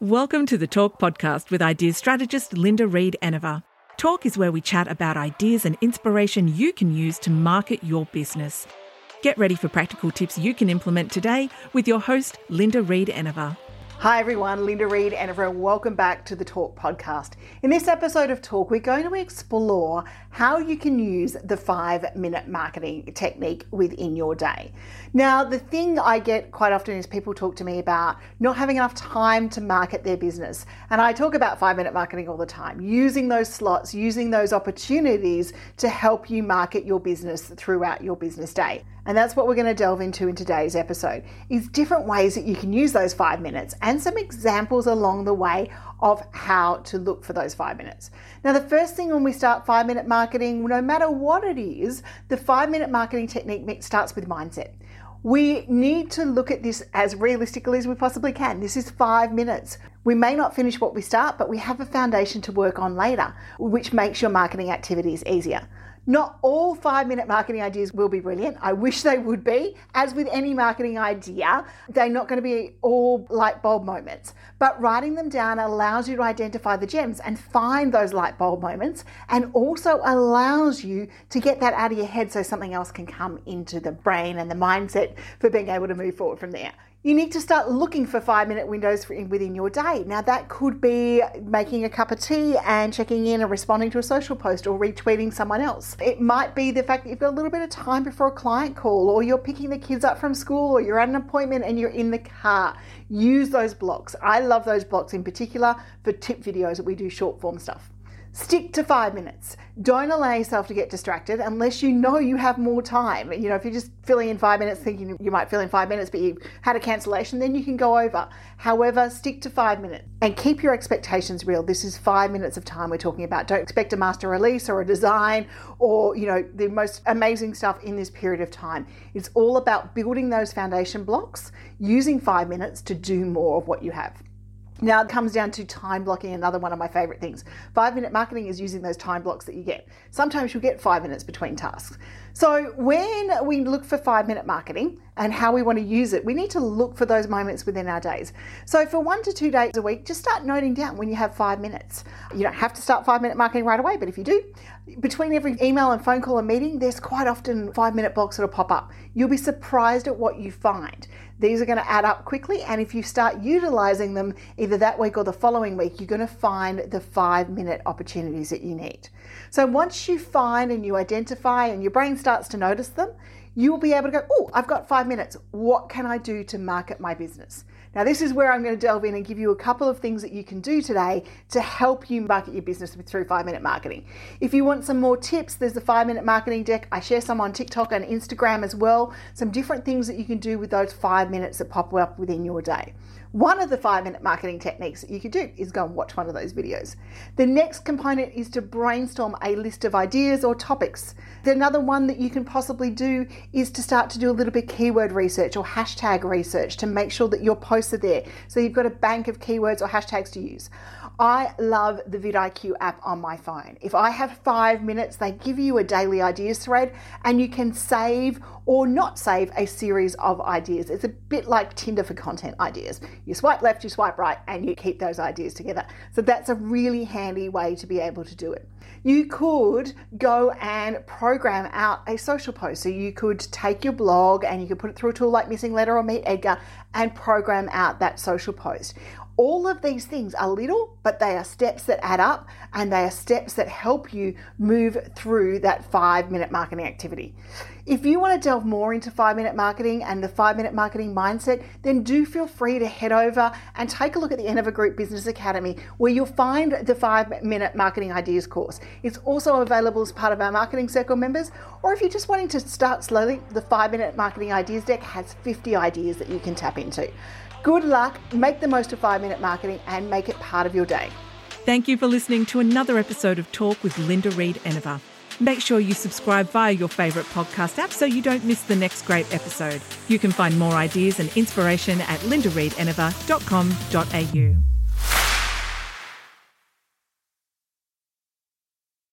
Welcome to the Talk podcast with ideas strategist Linda Reed Enever. Talk is where we chat about ideas and inspiration you can use to market your business. Get ready for practical tips you can implement today with your host, Linda Reed Enever. Hi everyone, Linda Reed and everyone, welcome back to the Talk podcast. In this episode of Talk, we're going to explore how you can use the five minute marketing technique within your day. Now, the thing I get quite often is people talk to me about not having enough time to market their business. And I talk about five minute marketing all the time, using those slots, using those opportunities to help you market your business throughout your business day. And that's what we're going to delve into in today's episode is different ways that you can use those 5 minutes and some examples along the way of how to look for those 5 minutes. Now the first thing when we start 5 minute marketing, no matter what it is, the 5 minute marketing technique starts with mindset. We need to look at this as realistically as we possibly can. This is five minutes. We may not finish what we start, but we have a foundation to work on later, which makes your marketing activities easier. Not all five minute marketing ideas will be brilliant. I wish they would be. As with any marketing idea, they're not going to be all light bulb moments. But writing them down allows you to identify the gems and find those light bulb moments and also allows you to get that out of your head so something else can come into the brain and the mindset for being able to move forward from there you need to start looking for five minute windows for, within your day. Now, that could be making a cup of tea and checking in and responding to a social post or retweeting someone else. It might be the fact that you've got a little bit of time before a client call, or you're picking the kids up from school, or you're at an appointment and you're in the car. Use those blocks. I love those blocks in particular for tip videos that we do short form stuff. Stick to five minutes. Don't allow yourself to get distracted unless you know you have more time. You know, if you're just filling in five minutes thinking you might fill in five minutes, but you had a cancellation, then you can go over. However, stick to five minutes and keep your expectations real. This is five minutes of time we're talking about. Don't expect a master release or a design or, you know, the most amazing stuff in this period of time. It's all about building those foundation blocks, using five minutes to do more of what you have. Now it comes down to time blocking, another one of my favorite things. Five minute marketing is using those time blocks that you get. Sometimes you'll get five minutes between tasks. So when we look for five minute marketing and how we want to use it, we need to look for those moments within our days. So for one to two days a week, just start noting down when you have five minutes. You don't have to start five minute marketing right away, but if you do, between every email and phone call and meeting, there's quite often five minute blocks that'll pop up. You'll be surprised at what you find. These are going to add up quickly, and if you start utilizing them either that week or the following week, you're going to find the five minute opportunities that you need. So once you find and you identify and your brain starts to notice them, you will be able to go, Oh, I've got five minutes. What can I do to market my business? Now, this is where I'm going to delve in and give you a couple of things that you can do today to help you market your business with through five minute marketing. If you want some more tips, there's the five minute marketing deck. I share some on TikTok and Instagram as well. Some different things that you can do with those five minutes that pop up within your day. One of the five minute marketing techniques that you could do is go and watch one of those videos. The next component is to brainstorm a list of ideas or topics. Another one that you can possibly do is to start to do a little bit keyword research or hashtag research to make sure that your posts are there. So you've got a bank of keywords or hashtags to use. I love the vidIQ app on my phone. If I have five minutes, they give you a daily ideas thread and you can save or not save a series of ideas. It's a bit like Tinder for content ideas. You swipe left, you swipe right, and you keep those ideas together. So that's a really handy way to be able to do it. You could go and program out a social post. So you could take your blog and you could put it through a tool like MissingLettr or Meet Edgar and program out that social post all of these things are little, but they are steps that add up and they are steps that help you move through that five minute marketing activity. If you want to delve more into five minute marketing and the five minute marketing mindset, then do feel free to head over and take a look at the Enever Group Business Academy where you'll find the five minute marketing ideas course. It's also available as part of our Marketing Circle members, or if you're just wanting to start slowly, the five minute marketing ideas deck has 50 ideas that you can tap into. Good luck, make the most of five minute marketing, and make it part of your day. Thank you for listening to another episode of Talk with Linda Reed Enever. Make sure you subscribe via your favourite podcast app so you don't miss the next great episode. You can find more ideas and inspiration at lindareedenever.com.au.